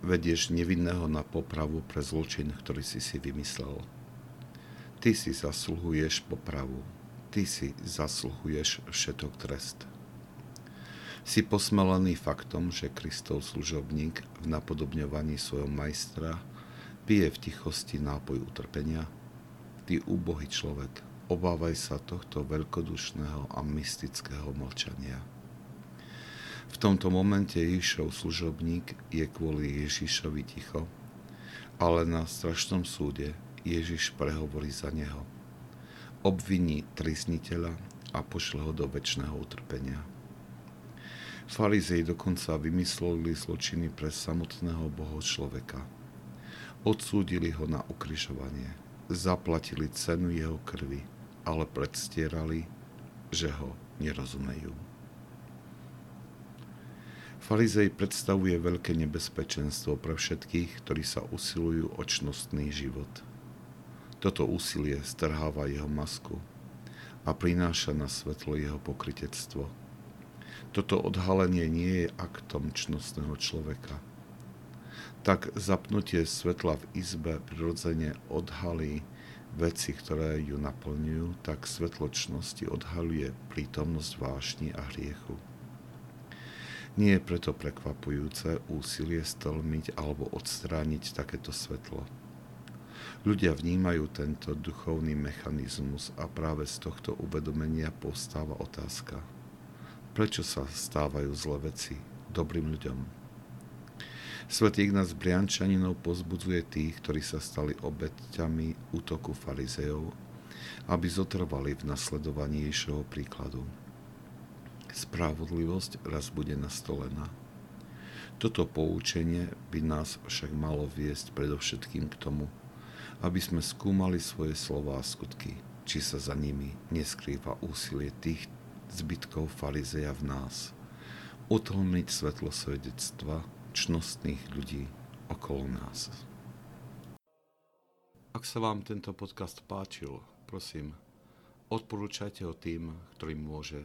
vedieš nevinného na popravu pre zločin, ktorý si si vymyslel. Ty si zasluhuješ popravu. Ty si zasluhuješ všetok trest. Si posmelený faktom, že Kristov služobník v napodobňovaní svojho majstra pije v tichosti nápoj utrpenia? Ty úbohý človek, obávaj sa tohto veľkodušného a mystického mlčania. V tomto momente Ježišov služobník je kvôli Ježišovi ticho, ale na strašnom súde Ježiš prehovorí za neho. Obviní trizniteľa a pošle ho do väčšného utrpenia. Farizej dokonca vymysleli zločiny pre samotného boho človeka. Odsúdili ho na ukrižovanie, zaplatili cenu jeho krvi, ale predstierali, že ho nerozumejú. Farizej predstavuje veľké nebezpečenstvo pre všetkých, ktorí sa usilujú o čnostný život. Toto úsilie strháva jeho masku a prináša na svetlo jeho pokritectvo. Toto odhalenie nie je aktom čnostného človeka. Tak zapnutie svetla v izbe prirodzene odhalí veci, ktoré ju naplňujú, tak svetločnosti odhaluje prítomnosť vášni a hriechu. Nie je preto prekvapujúce úsilie stelmiť alebo odstrániť takéto svetlo. Ľudia vnímajú tento duchovný mechanizmus a práve z tohto uvedomenia postáva otázka. Prečo sa stávajú zlé veci dobrým ľuďom? Svetý Ignác Briančaninov pozbudzuje tých, ktorí sa stali obeťami útoku farizejov, aby zotrvali v nasledovaní Ježovho príkladu. Spravodlivosť raz bude nastolená. Toto poučenie by nás však malo viesť predovšetkým k tomu, aby sme skúmali svoje slova a skutky, či sa za nimi neskrýva úsilie tých zbytkov farizeja v nás, utlmiť svetlo svedectva čnostných ľudí okolo nás. Ak sa vám tento podcast páčil, prosím, odporúčajte ho tým, ktorým môže